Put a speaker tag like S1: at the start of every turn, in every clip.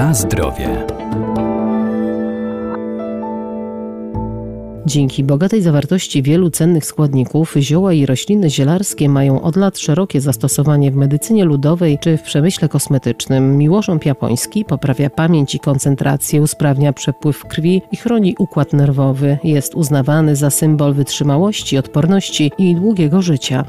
S1: Na zdrowie.
S2: Dzięki bogatej zawartości wielu cennych składników zioła i rośliny zielarskie mają od lat szerokie zastosowanie w medycynie ludowej czy w przemyśle kosmetycznym. Miłożąb japoński poprawia pamięć i koncentrację, usprawnia przepływ krwi i chroni układ nerwowy. Jest uznawany za symbol wytrzymałości, odporności i długiego życia.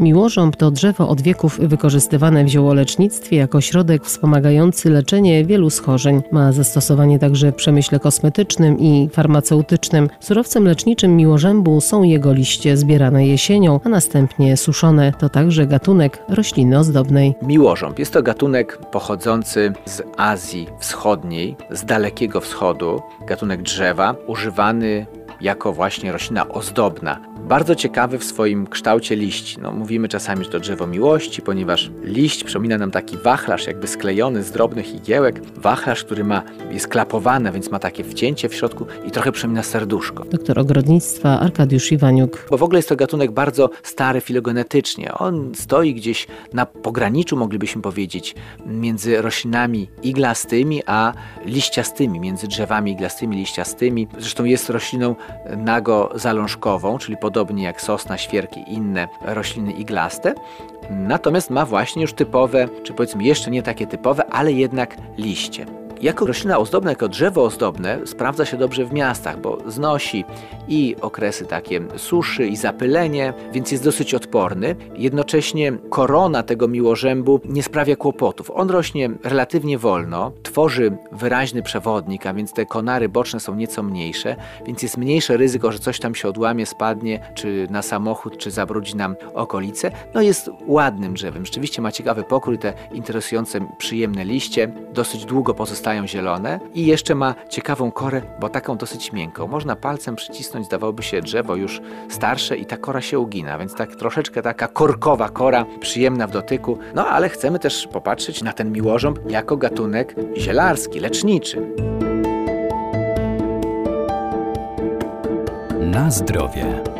S2: Miłożąb to drzewo od wieków wykorzystywane w ziołolecznictwie jako środek wspomagający leczenie wielu schorzeń. Ma zastosowanie także w przemyśle kosmetycznym i farmaceutycznym. Surowcem leczniczym miłożębu są jego liście zbierane jesienią, a następnie suszone. To także gatunek rośliny ozdobnej.
S3: Miłożąb jest to gatunek pochodzący z Azji Wschodniej, z Dalekiego Wschodu, gatunek drzewa używany jako właśnie roślina ozdobna. Bardzo ciekawy w swoim kształcie liści. No, mówimy czasami, że to drzewo miłości, ponieważ liść przypomina nam taki wachlarz jakby sklejony z drobnych igiełek. Wachlarz, który ma, jest klapowany, więc ma takie wcięcie w środku i trochę przypomina serduszko.
S2: Doktor ogrodnictwa Arkadiusz Iwaniuk.
S3: Bo w ogóle jest to gatunek bardzo stary filogenetycznie. On stoi gdzieś na pograniczu, moglibyśmy powiedzieć, między roślinami iglastymi a liściastymi, między drzewami iglastymi, liściastymi. Zresztą jest rośliną nago-zalążkową, czyli podobnie jak sosna, świerki i inne rośliny iglaste. Natomiast ma właśnie już typowe, czy powiedzmy jeszcze nie takie typowe, ale jednak liście. Jako roślina ozdobna, jako drzewo ozdobne sprawdza się dobrze w miastach, bo znosi i okresy takie suszy i zapylenie, więc jest dosyć odporny. Jednocześnie korona tego miłożębu nie sprawia kłopotów. On rośnie relatywnie wolno, tworzy wyraźny przewodnik, a więc te konary boczne są nieco mniejsze, więc jest mniejsze ryzyko, że coś tam się odłamie, spadnie, czy na samochód, czy zabrudzi nam okolice. No jest ładnym drzewem. Rzeczywiście ma ciekawy pokrój, te interesujące, przyjemne liście. Dosyć długo zielone i jeszcze ma ciekawą korę, bo taką dosyć miękką. Można palcem przycisnąć, zdawałoby się drzewo już starsze i ta kora się ugina, więc tak troszeczkę taka korkowa kora, przyjemna w dotyku. No ale chcemy też popatrzeć na ten miłożąb jako gatunek zielarski, leczniczy.
S1: Na zdrowie.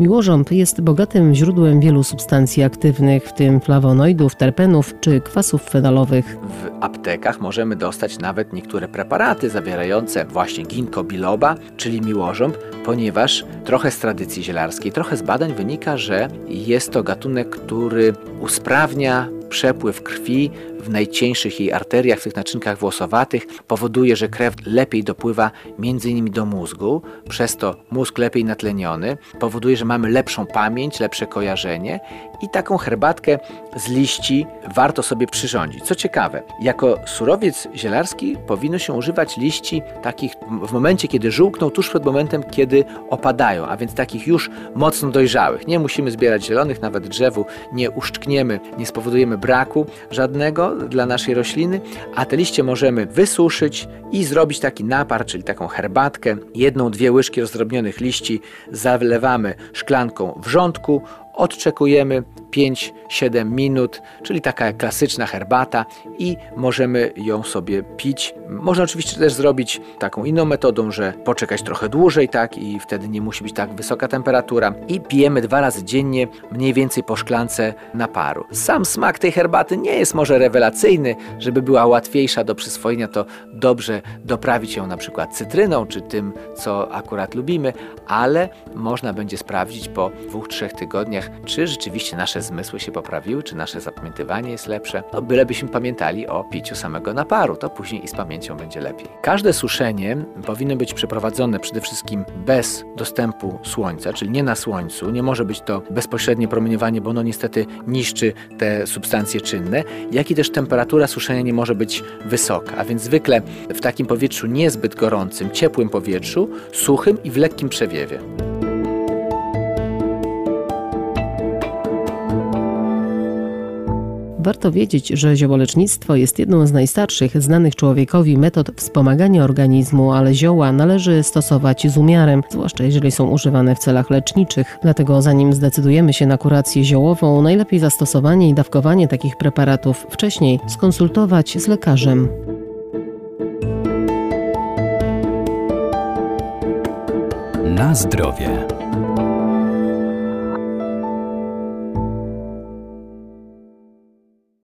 S2: Miłożąb jest bogatym źródłem wielu substancji aktywnych, w tym flawonoidów, terpenów czy kwasów fenolowych.
S3: W aptekach możemy dostać nawet niektóre preparaty zawierające właśnie ginkgo biloba, czyli miłożąb, ponieważ trochę z tradycji zielarskiej, trochę z badań wynika, że jest to gatunek, który usprawnia przepływ krwi w najcieńszych jej arteriach, w tych naczynkach włosowatych, powoduje, że krew lepiej dopływa m.in. do mózgu, przez to mózg lepiej natleniony, powoduje, że mamy lepszą pamięć, lepsze kojarzenie i taką herbatkę z liści warto sobie przyrządzić. Co ciekawe, jako surowiec zielarski powinno się używać liści takich w momencie, kiedy żółkną, tuż przed momentem, kiedy opadają, a więc takich już mocno dojrzałych. Nie musimy zbierać zielonych, nawet drzewu nie uszczkniemy, nie spowodujemy braku żadnego dla naszej rośliny, a te liście możemy wysuszyć i zrobić taki napar, czyli taką herbatkę. Jedną, dwie łyżki rozdrobnionych liści zalewamy szklanką wrzątku, odczekujemy 5-7 minut, czyli taka klasyczna herbata i możemy ją sobie pić. Można oczywiście też zrobić taką inną metodą, że poczekać trochę dłużej, tak, i wtedy nie musi być tak wysoka temperatura i pijemy dwa razy dziennie, mniej więcej po szklance naparu. Sam smak tej herbaty nie jest może rewelacyjny, żeby była łatwiejsza do przyswojenia, to dobrze doprawić ją na przykład cytryną, czy tym, co akurat lubimy, ale można będzie sprawdzić po dwóch, trzech tygodniach, czy rzeczywiście nasze zmysły się poprawiły, czy nasze zapamiętywanie jest lepsze. No, bylebyśmy pamiętali o piciu samego naparu, to później i z pamięcią będzie lepiej. Każde suszenie powinno być przeprowadzone przede wszystkim bez dostępu słońca, czyli nie na słońcu. Nie może być to bezpośrednie promieniowanie, bo ono niestety niszczy te substancje czynne, jak i też temperatura suszenia nie może być wysoka, a więc zwykle w takim powietrzu niezbyt gorącym, ciepłym powietrzu, suchym i w lekkim przewiewie.
S2: Warto wiedzieć, że ziołolecznictwo jest jedną z najstarszych znanych człowiekowi metod wspomagania organizmu, ale zioła należy stosować z umiarem, zwłaszcza jeżeli są używane w celach leczniczych. Dlatego zanim zdecydujemy się na kurację ziołową, najlepiej zastosowanie i dawkowanie takich preparatów wcześniej skonsultować z lekarzem.
S1: Na zdrowie.